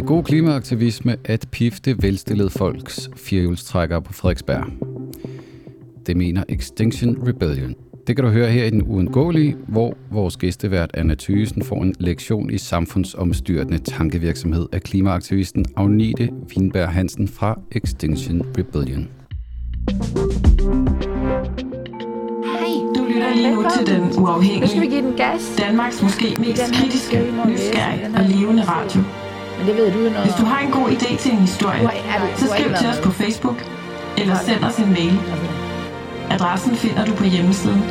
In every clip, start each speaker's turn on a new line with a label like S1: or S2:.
S1: det god klimaaktivisme at pifte velstillede folks firehjulstrækkere på Frederiksberg? Det mener Extinction Rebellion. Det kan du høre her i Den Uundgåelige, hvor vores gæstevært Anna Thysen får en lektion i samfundsomstyrtende tankevirksomhed af klimaaktivisten Agnete Wienberg Hansen fra Extinction Rebellion.
S2: Hej. Du lytter lige nu til Den Uafhængige.
S3: Nu skal vi give den gas.
S2: Danmarks måske mest kritiske, nysgerrige og levende radio.
S3: Men det ved du jo noget
S2: Hvis du har en god idé til en historie, så skriv til os på Facebook eller send os en mail. Adressen finder du på hjemmesiden.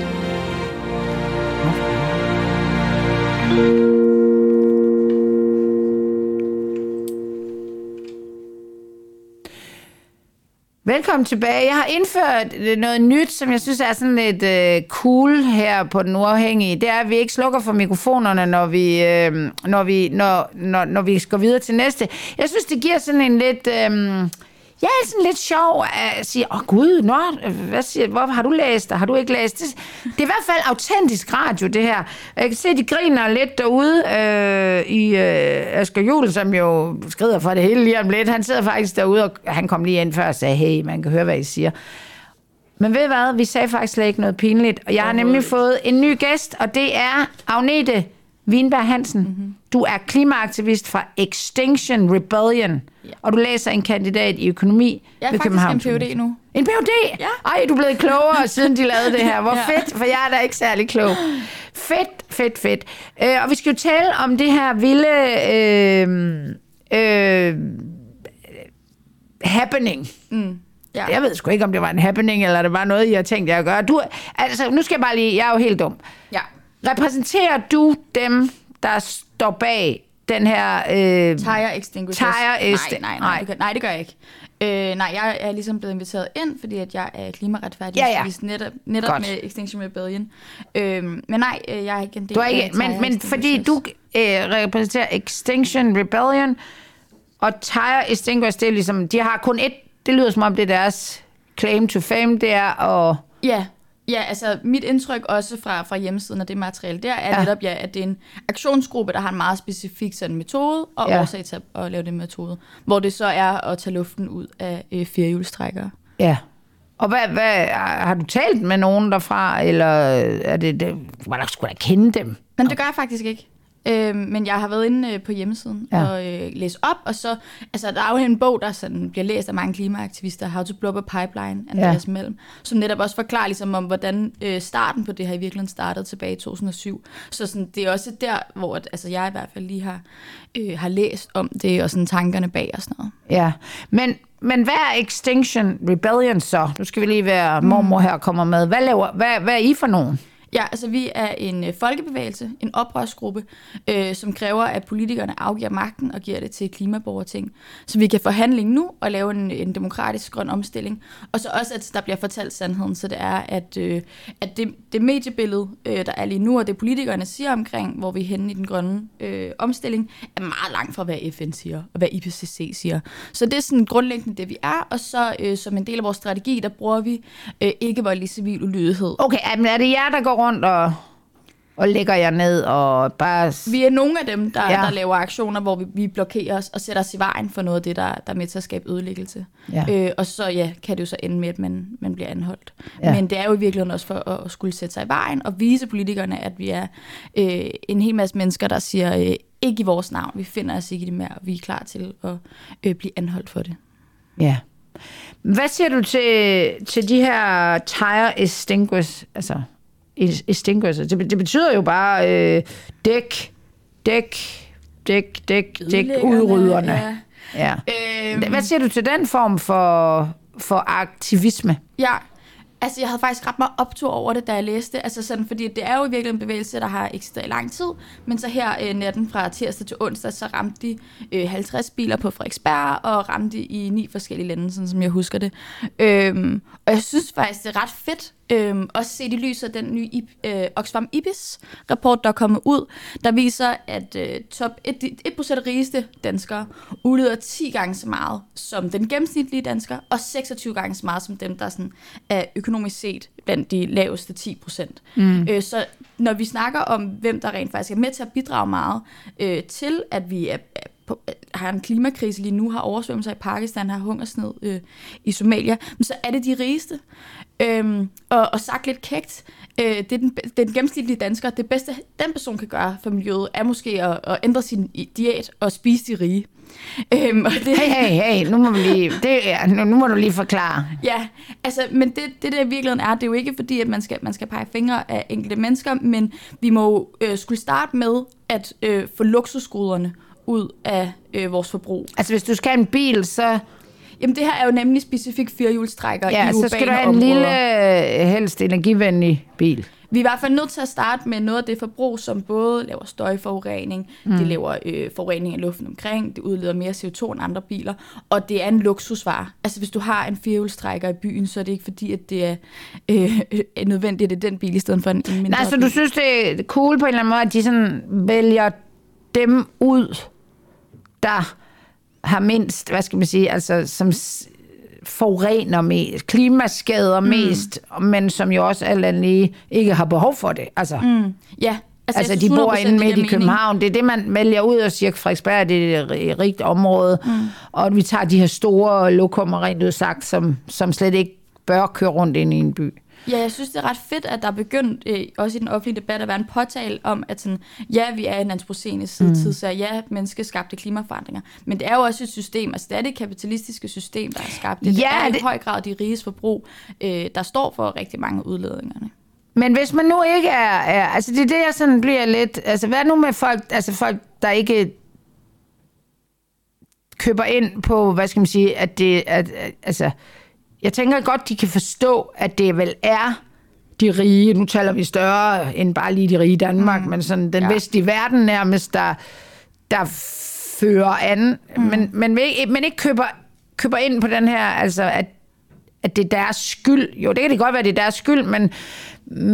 S3: Velkommen tilbage. Jeg har indført noget nyt, som jeg synes er sådan lidt øh, cool her på Den Uafhængige. Det er, at vi ikke slukker for mikrofonerne, når vi, øh, når vi, når, når, når vi går videre til næste. Jeg synes, det giver sådan en lidt... Øh, Ja, sådan lidt sjov at sige, åh oh, gud, nå, hvad siger, hvor har du læst, og har du ikke læst? Det, det er i hvert fald autentisk radio, det her. Jeg kan se, de griner lidt derude øh, i øh, Asger Juhl, som jo skrider for det hele lige om lidt. Han sidder faktisk derude, og han kom lige ind før og sagde, hey, man kan høre, hvad I siger. Men ved I hvad, vi sagde faktisk slet ikke noget pinligt, og jeg har nemlig fået en ny gæst, og det er Agnete Wienberg Hansen. Mm-hmm. Du er klimaaktivist fra Extinction Rebellion, ja. og du læser en kandidat i økonomi
S4: Jeg er
S3: ved
S4: faktisk
S3: København.
S4: en PhD nu.
S3: En PhD?
S4: Ja.
S3: Ej, du er blevet klogere, siden de lavede det her. Hvor
S4: Ja.
S3: fedt, for jeg er da ikke særlig klog. Fedt, fedt, fedt. Øh, og vi skal jo tale om det her vilde øh, øh, happening.
S4: Mm. Ja.
S3: Jeg ved sgu ikke, om det var en happening, eller det var noget, I har tænkt jer at gøre. Du, altså, nu skal jeg bare lige, jeg er jo helt dum.
S4: ja.
S3: Repræsenterer du dem, der står bag den her... Øh,
S4: Tire extinguishers.
S3: Tire
S4: nej, nej,
S3: nej.
S4: nej, det gør, nej, det gør jeg ikke. Øh, nej, jeg er ligesom blevet inviteret ind, fordi at jeg er klimaretfærdig,
S3: Ja, ja.
S4: netop, netop
S3: Godt.
S4: med Extinction Rebellion. Øh, men nej, øh, jeg er ikke en del
S3: du er
S4: af
S3: ikke,
S4: Tire
S3: men, men fordi du øh, repræsenterer Extinction Rebellion, og Tire Extinguishers, det er ligesom, de har kun et, det lyder som om det er deres claim to fame, det er at...
S4: Ja, ja, altså mit indtryk også fra, fra hjemmesiden af det materiale, der er
S3: Ja.
S4: netop, ja, at det er en aktionsgruppe, der har en meget specifik sådan metode og
S3: Ja.
S4: årsag til at, at lave den metode, hvor det så er at tage luften ud af øh, firehjulstrækkere.
S3: Ja. Og hvad, hvad, har du talt med nogen derfra, eller er det, det må da sgu da kende dem?
S4: Men det gør jeg faktisk ikke. Øh, men jeg har været inde øh, på hjemmesiden
S3: Ja.
S4: og øh, læst op, og så, altså der er jo en bog, der sådan, bliver læst af mange klimaaktivister, How to Blow Up a Pipeline, Andreas ja. Mellem, som netop også forklarer ligesom om, hvordan øh, starten på det her i virkeligheden startede tilbage i 2007. Så sådan, det er også der, hvor at, altså, jeg i hvert fald lige har, øh, har læst om det, og sådan tankerne bag og sådan noget.
S3: Ja, men, men hvad er Extinction Rebellion så? Nu skal vi lige være mormor her og kommer med. Hvad, laver, hvad, hvad er I for nogen?
S4: Ja, altså vi er en øh, folkebevægelse, en oprørsgruppe, øh, som kræver, at politikerne afgiver magten og giver det til klimaborgerting. Så vi kan få handling nu og lave en, en demokratisk grøn omstilling. Og så også, at der bliver fortalt sandheden, så det er, at, øh, at det, det mediebillede, øh, der er lige nu, og det politikerne siger omkring, hvor vi er henne i den grønne øh, omstilling, er meget langt fra, hvad FN siger, og hvad IPCC siger. Så det er sådan grundlæggende det, vi er, og så øh, som en del af vores strategi, der bruger vi øh, ikke voldelig civil ulydighed.
S3: Okay, men er det jer, der går rundt og, og lægger jer ned og bare...
S4: Vi er nogle af dem, der,
S3: Ja.
S4: der laver aktioner, hvor vi, vi blokerer os og sætter os i vejen for noget af det, der, der er med til at skabe ødelæggelse.
S3: Ja.
S4: Øh, og så ja, kan det jo så ende med, at man, man bliver anholdt.
S3: Ja.
S4: Men det er jo i virkeligheden også for at, at skulle sætte sig i vejen og vise politikerne, at vi er øh, en hel masse mennesker, der siger, øh, ikke i vores navn, vi finder os ikke i det mere, og vi er klar til at øh, blive anholdt for det.
S3: Ja. Hvad siger du til, til de her tire extinguishers? Altså, is- extinguishers. Det, det betyder jo bare øh, dæk, dæk, dæk, dæk, dæk, udrydderne.
S4: Ja.
S3: Ja.
S4: Øhm,
S3: Hvad siger du til den form for, for aktivisme?
S4: Ja, altså jeg havde faktisk ret meget optur over det, da jeg læste. Altså sådan, fordi det er jo virkelig en bevægelse, der har eksisteret i lang tid. Men så her øh, natten fra tirsdag til onsdag, så ramte de øh, 50 biler på Frederiksberg, og ramte i ni forskellige lande, sådan som jeg husker det. Øhm, og jeg synes faktisk, det er ret fedt, øhm, også set i lyset af den nye øh, Oxfam IBIS-rapport, der er kommet ud, der viser, at øh, top 1%, 1 af rigeste danskere udleder 10 gange så meget som den gennemsnitlige dansker, og 26 gange så meget som dem, der sådan er økonomisk set blandt de laveste 10 procent. Mm. Øh, så når vi snakker om, hvem der rent faktisk er med til at bidrage meget øh, til, at vi er er på, har en klimakrise lige nu, har oversvømmelser i Pakistan, har hungersned øh, i Somalia, men så er det de rigeste. Øhm, og, og sagt lidt kægt, øh, det er den, den gennemsnitlige dansker, det bedste den person kan gøre for miljøet, er måske at, at ændre sin diæt og spise de rige.
S3: Øhm, og det, hey, hey, hey, nu må, vi lige, det nu, nu må du lige forklare.
S4: Ja, altså, men det, det der i virkeligheden er, det er jo ikke fordi, at man skal, man skal pege fingre af enkelte mennesker, men vi må øh, skulle starte med at øh, få luksusgoderne ud af øh, vores forbrug.
S3: Altså hvis du skal have en bil, så...
S4: Jamen det her er jo nemlig specifikt firehjulstrækker
S3: ja,
S4: i
S3: så skal du have en lille, helst energivenlig bil.
S4: Vi er i hvert fald nødt til at starte med noget af det forbrug, som både laver støjforurening, mm. det laver øh, forurening af luften omkring, det udleder mere CO2 end andre biler, og det er en luksusvare. Altså hvis du har en firehjulstrækker i byen, så er det ikke fordi, at det er øh, øh, nødvendigt, at det er den bil i stedet for en, en mindre
S3: Nej, så
S4: bil.
S3: du synes, det er cool på en eller anden måde, at de sådan vælger dem ud, der har mindst, hvad skal man sige, altså som forurener mest, klimaskader mm. mest, men som jo også alt andet lige ikke har behov for det. Altså,
S4: mm. Ja,
S3: Altså, altså de bor inde midt i København. Mening. Det er det, man vælger ud og siger, Frederiksberg det er et rigt område. Mm. Og vi tager de her store lokummer, rent udsagt, som, som slet ikke bør køre rundt ind i en by.
S4: Ja, jeg synes, det er ret fedt, at der er begyndt, øh, også i den offentlige debat, at være en påtale om, at sådan, ja, vi er en antropocene sidetid, mm. så ja, menneskeskabte klimaforandringer. Men det er jo også et system, altså det er det kapitalistiske system, der har skabt det. Ja, det er det... i høj grad de riges forbrug, øh, der står for rigtig mange udledningerne.
S3: Men hvis man nu ikke er, er altså det er det, jeg sådan bliver lidt, altså hvad nu med folk, altså folk, der ikke køber ind på, hvad skal man sige, at det, at, altså, jeg tænker godt, de kan forstå, at det vel er de rige, nu taler vi større end bare lige de rige i Danmark, mm. men sådan den ja. vestlige verden nærmest, der, der fører an, mm. men, men, men ikke køber, køber ind på den her, altså at, at det er deres skyld. Jo, det kan det godt være, det er deres skyld, men,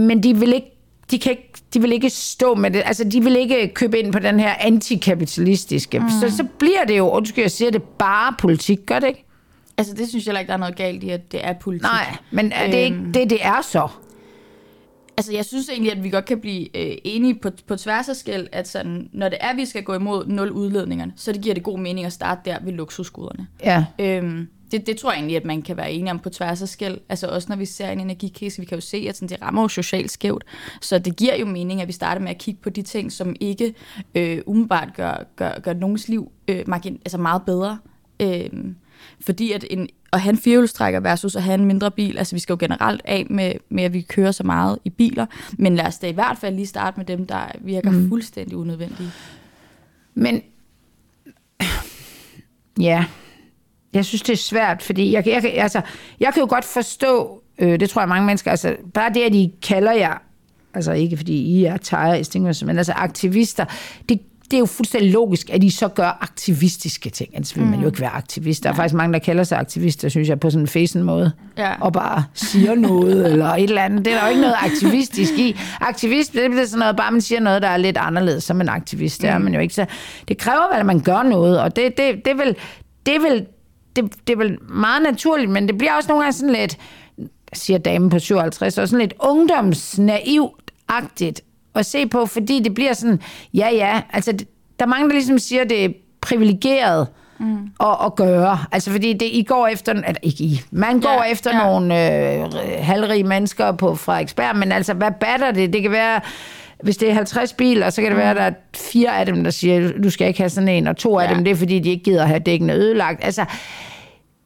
S3: men de vil ikke de, kan ikke, de vil ikke stå med det. Altså, de vil ikke købe ind på den her antikapitalistiske. Mm. Så, så bliver det jo, undskyld, jeg siger det, bare politik, gør det ikke?
S4: Altså, det synes jeg ikke, der er noget galt i, at det er politik.
S3: Nej, men er det ikke øhm. det, det er så?
S4: Altså, jeg synes egentlig, at vi godt kan blive øh, enige på, på tværs af skæld, at sådan, når det er, at vi skal gå imod nul udledningerne, så det giver det god mening at starte der ved luksusgoderne.
S3: Ja.
S4: Øhm, det, det tror jeg egentlig, at man kan være enige om på tværs af skæld. Altså også når vi ser en energikrise, vi kan jo se, at sådan, det rammer jo socialt skævt. Så det giver jo mening, at vi starter med at kigge på de ting, som ikke øh, umiddelbart gør, gør, gør nogens liv øh, margin, altså meget bedre. Øh, fordi at en, at have en firehjulstrækker versus at have en mindre bil, altså vi skal jo generelt af med, med, at vi kører så meget i biler, men lad os da i hvert fald lige starte med dem, der virker mm. fuldstændig unødvendige.
S3: Men, ja, jeg synes, det er svært, fordi jeg, jeg, altså, jeg kan jo godt forstå, øh, det tror jeg mange mennesker, altså bare det, at de kalder jer, altså ikke fordi I er tire men altså aktivister, det, det er jo fuldstændig logisk, at de så gør aktivistiske ting. Ellers vil man jo mm. ikke være aktivist. Der er ja. faktisk mange, der kalder sig aktivister, synes jeg, på sådan en fæsen måde. Ja. Og bare siger noget, eller et eller andet. Det er der jo ikke noget aktivistisk i. Aktivist, det er sådan noget, bare man siger noget, der er lidt anderledes som en aktivist. Det er mm. man jo ikke. Så det kræver vel, at man gør noget, og det, det, det, vil, det, vil, det, det er vel meget naturligt, men det bliver også nogle gange sådan lidt, siger damen på 57, og sådan lidt ungdomsnaivt-agtigt at se på, fordi det bliver sådan, ja ja, altså der er mange, der ligesom siger, det er privilegeret mm. at, at gøre. Altså fordi det, I går efter, eller ikke I, man går ja, efter ja. nogle øh, halvrige mennesker på Frederiksberg, men altså hvad batter det? Det kan være, hvis det er 50 biler, så kan det mm. være, at der er fire af dem, der siger, du skal ikke have sådan en, og to ja. af dem, det er fordi, de ikke gider have dækkene ødelagt. Altså,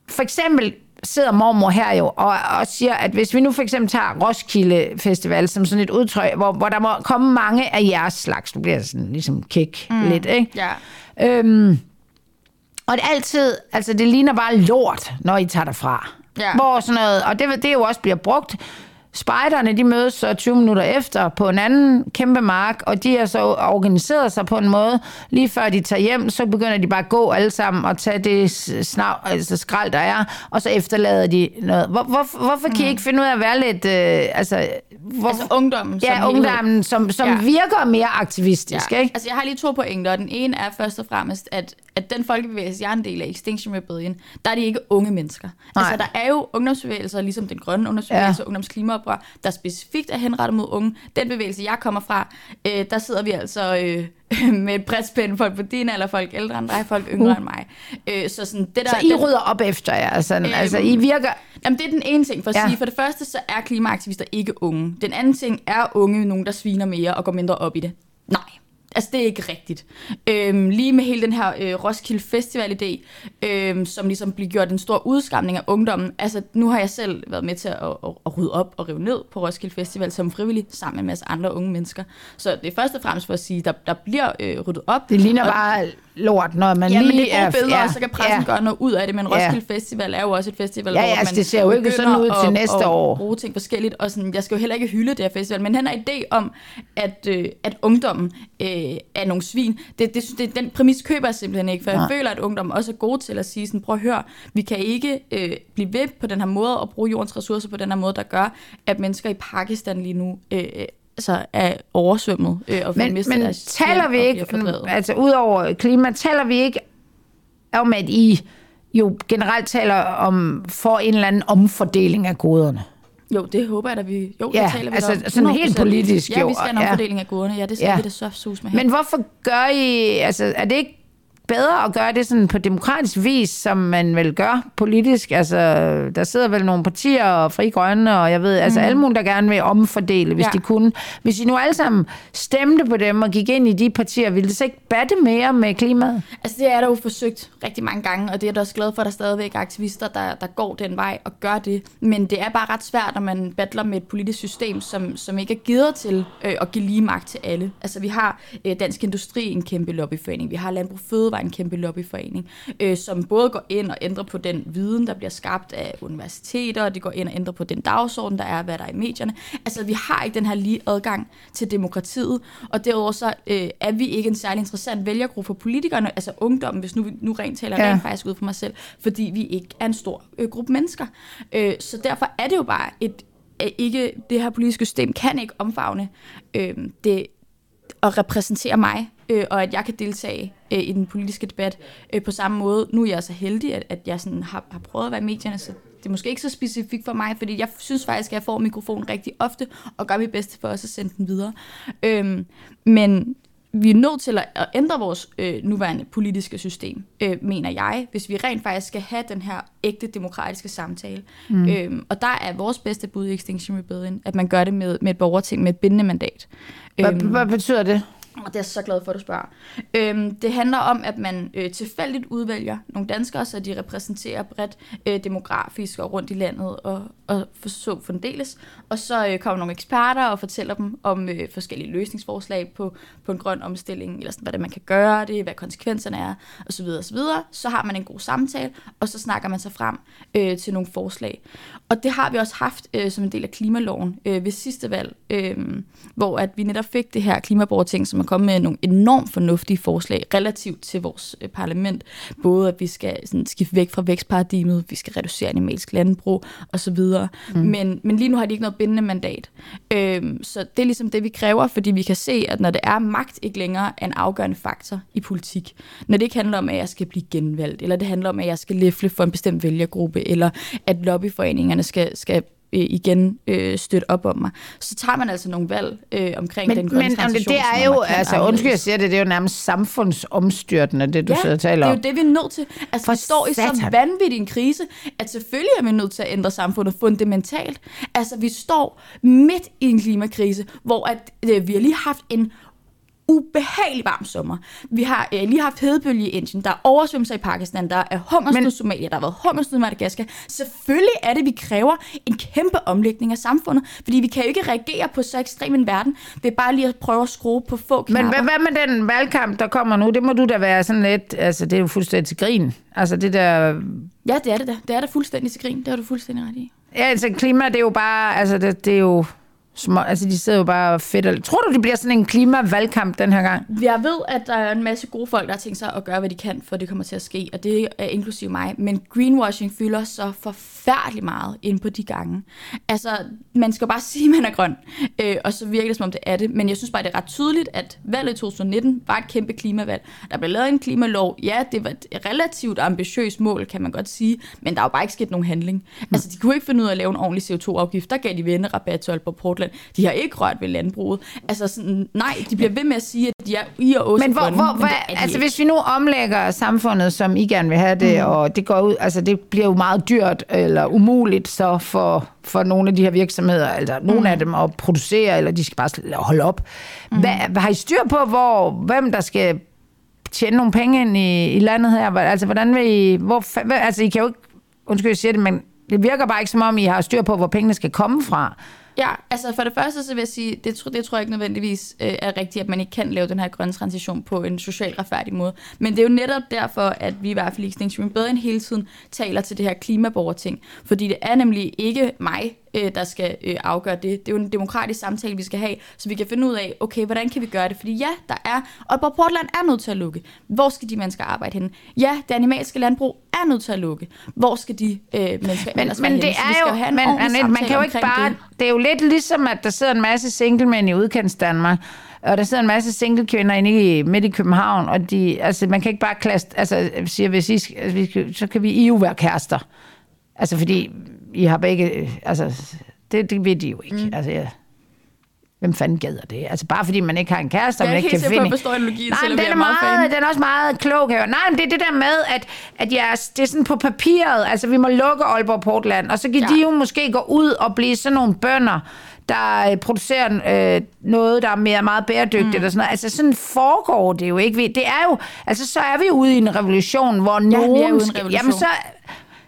S3: for eksempel sidder mormor her jo og, og siger, at hvis vi nu for eksempel tager Roskilde Festival som sådan et udtryk, hvor, hvor der må komme mange af jeres slags, du bliver sådan ligesom kick mm. lidt, ikke?
S4: Ja.
S3: Øhm, og det altid, altså det ligner bare lort, når I tager derfra. Ja. Hvor sådan noget, og det, det jo også bliver brugt Spejderne, de mødes så 20 minutter efter på en anden kæmpe mark, og de har så organiseret sig på en måde. Lige før de tager hjem, så begynder de bare at gå alle sammen og tage det snav, altså skrald, der er, og så efterlader de noget. Hvor, hvor, hvorfor kan I mm. ikke finde ud af at være lidt... Øh, altså,
S4: hvor, altså ungdommen
S3: Ja, som ungdommen, som, som ja. virker mere aktivistisk, ja. ikke?
S4: Altså jeg har lige to pointer, og den ene er først og fremmest, at, at den folkebevægelse, jeg er en del af, Extinction Rebellion, der er de ikke unge mennesker. Nej. Altså der er jo ungdomsbevægelser, ligesom den grønne ungdomsbevægelse, ja. ungdomsklima klimaoprør, der specifikt er henrettet mod unge. Den bevægelse, jeg kommer fra, øh, der sidder vi altså øh, med et bredt folk på din alder, folk ældre end dig, folk yngre uh. end mig. Øh, så, sådan, det der,
S3: så I rydder op efter jer? Sådan, øh, altså, I virker...
S4: Jamen, det er den ene ting for at ja. sige. For det første, så er klimaaktivister ikke unge. Den anden ting er unge nogen, der sviner mere og går mindre op i det. Nej, Altså, det er ikke rigtigt. Øhm, lige med hele den her øh, Roskilde Festival-idé, øhm, som ligesom bliver gjort en stor udskamning af ungdommen. Altså, nu har jeg selv været med til at, at, at rydde op og rive ned på Roskilde Festival som frivillig, sammen med en masse andre unge mennesker. Så det er først og fremmest for at sige, der, der bliver øh, ryddet op.
S3: Det ligner og, bare lort, når man
S4: ja,
S3: lige
S4: men det er gode billeder, ja, og så kan pressen ja. gøre noget ud af det. Men Roskilde ja. Festival er jo også et festival,
S3: ja, ja,
S4: hvor
S3: altså, man det ser jo ikke sådan ud til næste
S4: at,
S3: år.
S4: Bruge ting forskelligt. Og sådan, jeg skal jo heller ikke hylde det her festival, men han har idé om, at, øh, at ungdommen øh, er nogle svin. Det, det, det, den præmis køber jeg simpelthen ikke, for ja. jeg føler, at ungdommen også er gode til at sige sådan, prøv at høre, vi kan ikke øh, blive ved på den her måde og bruge jordens ressourcer på den her måde, der gør, at mennesker i Pakistan lige nu øh, altså er oversvømmet øh, og
S3: men, men deres taler vi ikke, altså udover klima, taler vi ikke om, at I jo generelt taler om for en eller anden omfordeling af goderne?
S4: Jo, det håber jeg, at vi... Jo,
S3: ja,
S4: det taler vi
S3: altså
S4: om.
S3: sådan helt politisk jo.
S4: Ja, vi skal have en omfordeling ja. af goderne. Ja, det skal ja. vi da så sus med her.
S3: Men hvorfor gør I... Altså, er det ikke bedre at gøre det sådan på demokratisk vis, som man vel gør politisk. Altså, der sidder vel nogle partier og fri grønne, og jeg ved, mm. altså alle mulige, der gerne vil omfordele, hvis ja. de kunne. Hvis I nu alle sammen stemte på dem og gik ind i de partier, ville det så ikke batte mere med klimaet?
S4: Altså, det er der jo forsøgt rigtig mange gange, og det er der også glad for, at der stadigvæk er aktivister, der, der går den vej og gør det. Men det er bare ret svært, når man battler med et politisk system, som, som ikke er givet til øh, at give lige magt til alle. Altså, vi har øh, Dansk Industri, en kæmpe lobbyforening. Vi har Landbrug Fødevare, var en kæmpe lobbyforening, øh, som både går ind og ændrer på den viden, der bliver skabt af universiteter, og de går ind og ændrer på den dagsorden, der er, hvad der er i medierne. Altså, vi har ikke den her lige adgang til demokratiet, og derudover så øh, er vi ikke en særlig interessant vælgergruppe for politikerne, altså ungdommen, hvis nu, nu rent taler ja. rent faktisk ud for mig selv, fordi vi ikke er en stor øh, gruppe mennesker. Øh, så derfor er det jo bare et, ikke, det her politiske system kan ikke omfavne øh, det at repræsentere mig øh, og at jeg kan deltage øh, i den politiske debat øh, på samme måde. Nu er jeg så heldig, at, at jeg sådan har, har prøvet at være i medierne, så det er måske ikke så specifikt for mig, fordi jeg synes faktisk, at jeg får mikrofonen rigtig ofte, og gør mit bedste for også at sende den videre. Øhm, men vi er nødt til at ændre vores øh, nuværende politiske system, øh, mener jeg, hvis vi rent faktisk skal have den her ægte demokratiske samtale. Mm. Øhm, og der er vores bedste bud i Extinction Rebellion, at man gør det med, med et borgerting med et bindende mandat.
S3: Hvad, øhm, hvad betyder det?
S4: Og det er jeg så glad for, at du spørger. Øhm, det handler om, at man øh, tilfældigt udvælger nogle danskere, så de repræsenterer bredt øh, demografisk og rundt i landet og, og for, så fundeles. Og så øh, kommer nogle eksperter og fortæller dem om øh, forskellige løsningsforslag på, på en grøn omstilling, eller sådan, hvad det man kan gøre det, hvad konsekvenserne er, osv. osv. Så har man en god samtale, og så snakker man sig frem øh, til nogle forslag. Og det har vi også haft øh, som en del af klimaloven øh, ved sidste valg, øh, hvor at vi netop fik det her klimaborgerting, som er kommet med nogle enormt fornuftige forslag relativt til vores øh, parlament. Både at vi skal sådan, skifte væk fra vækstparadigmet, vi skal reducere animalsk landbrug osv. Mm. Men, men lige nu har de ikke noget bindende mandat. Øhm, så det er ligesom det, vi kræver, fordi vi kan se, at når det er magt ikke længere er en afgørende faktor i politik, når det ikke handler om, at jeg skal blive genvalgt, eller det handler om, at jeg skal læfle for en bestemt vælgergruppe, eller at lobbyforeningerne skal, skal øh, igen øh, støtte op om mig. Så tager man altså nogle valg øh, omkring
S3: men,
S4: den grønne
S3: Men det, det er jo, altså undskyld jeg siger det, det er jo nærmest samfundsomstyrtende, det du
S4: ja,
S3: sidder og taler om.
S4: det er jo det, vi er nødt til. Altså For vi står i satan. så vanvittig en krise, at selvfølgelig er vi nødt til at ændre samfundet fundamentalt. Altså vi står midt i en klimakrise, hvor at, øh, vi har lige haft en ubehagelig varm sommer. Vi har øh, lige haft hedebølge i Indien, der er oversvømmelser i Pakistan, der er hungersnød i Somalia, der har været hungersnød i Madagaskar. Selvfølgelig er det, vi kræver en kæmpe omlægning af samfundet, fordi vi kan jo ikke reagere på så ekstrem en verden Det er bare lige at prøve at skrue på få knapper.
S3: Men hvad, hvad med den valgkamp, der kommer nu? Det må du da være sådan lidt, altså det er jo fuldstændig til grin. Altså det der...
S4: Ja, det er det da. Det er da fuldstændig til grin. Det har du fuldstændig ret i.
S3: Ja, altså klima, det er jo bare, altså det, det er jo Som, altså, de sidder jo bare fedt. Og... Tror du, det bliver sådan en klimavalgkamp den her gang?
S4: Jeg ved, at der er en masse gode folk, der har tænkt sig at gøre, hvad de kan, for det kommer til at ske, og det er inklusive mig. Men greenwashing fylder så forfærdeligt meget ind på de gange. Altså, man skal bare sige, at man er grøn, øh, og så virker det, som om det er det. Men jeg synes bare, det er ret tydeligt, at valget i 2019 var et kæmpe klimavalg. Der blev lavet en klimalov. Ja, det var et relativt ambitiøst mål, kan man godt sige, men der er jo bare ikke sket nogen handling. Altså, de kunne ikke finde ud af at lave en ordentlig CO2-afgift. Der gav de vennerabat til Aalborg Portland. De har ikke rørt ved landbruget. Altså, sådan, nej, de bliver ved med at sige, at de er i og også
S3: Men, hvor, hvor,
S4: men
S3: hvad, altså
S4: ikke.
S3: hvis vi nu omlægger samfundet, som I gerne vil have det, mm. og det går ud, altså det bliver jo meget dyrt eller umuligt så for, for nogle af de her virksomheder, altså nogle
S4: Mm.
S3: af dem at producere, eller de skal bare holde op.
S4: Mm.
S3: Hvad, har I styr på, hvor, hvem der skal tjene nogle penge ind i, i landet her? Altså hvordan vil I, hvor, hvad- altså I kan jo ikke, undskyld jeg siger det, men det virker bare ikke som om, I har styr på, hvor pengene skal komme fra.
S4: Ja, altså for det første så vil jeg sige, det, tro- det tror jeg ikke nødvendigvis øh, er rigtigt, at man ikke kan lave den her grønne transition på en socialt retfærdig måde. Men det er jo netop derfor, at vi i hvert fald i Extinction Rebellion hele tiden taler til det her klimaborgerting. Fordi det er nemlig ikke mig, øh, der skal øh, afgøre det. Det er jo en demokratisk samtale, vi skal have, så vi kan finde ud af, okay, hvordan kan vi gøre det? Fordi ja, der er, Aalborg Portland er nødt til at lukke. Hvor skal de mennesker arbejde henne? Ja, det animalske landbrug er nødt til at lukke. Hvor skal de øh, mennesker
S3: Men,
S4: ellers
S3: men det
S4: henne?
S3: Er jo,
S4: have en
S3: men,
S4: ordentlig
S3: man, kan jo ikke bare,
S4: det.
S3: det. er jo lidt ligesom, at der sidder en masse singlemænd i udkants Danmark, og der sidder en masse singlekvinder inde i, midt i København, og de, altså, man kan ikke bare klaste, altså, siger, hvis I, så kan vi I jo være kærester. Altså, fordi I har begge, altså, det, det ved de jo ikke. Mm. Altså, ja. Hvem fanden gæder det? Altså bare fordi man ikke har en kæreste, og
S4: Jeg er
S3: man
S4: ikke
S3: ikke kan finde...
S4: jeg forstår analogien,
S3: Nej,
S4: selvom
S3: men den
S4: jeg
S3: er,
S4: er meget
S3: meget,
S4: fan.
S3: den er også meget klog, jeg høre. Nej, men det er det der med, at, at jeres, det er sådan på papiret, altså vi må lukke Aalborg Portland, og så kan ja.
S4: Ja.
S3: de jo måske gå ud og blive sådan nogle bønder, der øh, producerer øh, noget, der er mere, meget bæredygtigt mm. og sådan noget. Altså sådan foregår det jo ikke. Det er jo, altså så er vi ude i en revolution, hvor
S4: vi er
S3: nogen...
S4: ude i en revolution.
S3: Jamen så,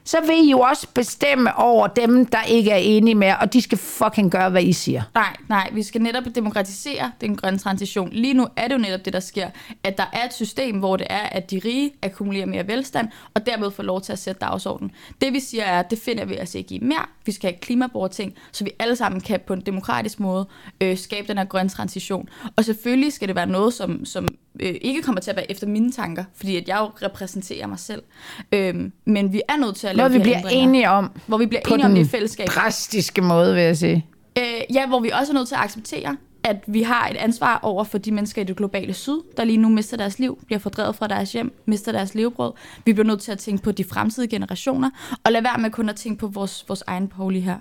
S3: så vil I jo også bestemme over dem, der ikke er enige med, og de skal fucking gøre, hvad I siger.
S4: Nej, nej, vi skal netop demokratisere den grønne transition. Lige nu er det jo netop det, der sker, at der er et system, hvor det er, at de rige akkumulerer mere velstand, og dermed får lov til at sætte dagsordenen. Det vi siger er, at det finder vi altså ikke i mere. Vi skal have klimaborting, så vi alle sammen kan på en demokratisk måde øh, skabe den her grønne transition. Og selvfølgelig skal det være noget, som, som øh, ikke kommer til at være efter mine tanker, fordi at jeg jo repræsenterer mig selv. Øhm, men vi er nødt til at lave
S3: Noget, vi bliver enige om
S4: hvor vi bliver enige om det i fællesskab.
S3: drastiske måde, vil jeg sige.
S4: Øh, ja, hvor vi også er nødt til at acceptere, at vi har et ansvar over for de mennesker i det globale syd, der lige nu mister deres liv, bliver fordrevet fra deres hjem, mister deres levebrød. Vi bliver nødt til at tænke på de fremtidige generationer, og lade være med kun at tænke på vores, vores egen poli her.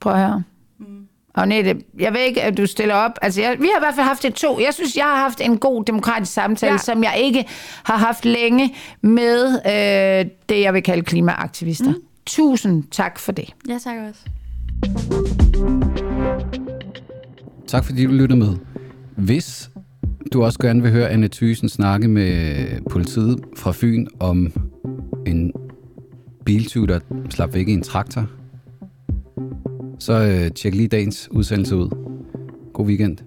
S3: Prøv at høre. Mm. Agnete, jeg ved ikke, at du stiller op. Altså, jeg, vi har i hvert fald haft det to. Jeg synes, jeg har haft en god demokratisk samtale.
S4: Ja.
S3: som jeg ikke har haft længe med øh, det, jeg vil kalde klimaaktivister. Mm. Tusind tak for det.
S4: Ja, tak også.
S1: Tak fordi du lytter med. Hvis du også gerne vil høre Anne Thysen snakke med politiet fra Fyn om en biltyv, der slap væk i en traktor, så øh, tjek lige dagens udsendelse ud. God weekend.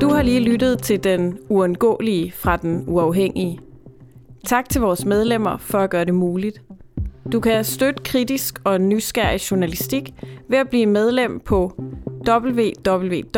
S5: Du har lige lyttet til den uundgåelige fra den uafhængige. Tak til vores medlemmer for at gøre det muligt. Du kan støtte kritisk og nysgerrig journalistik ved at blive medlem på www.duah.dk.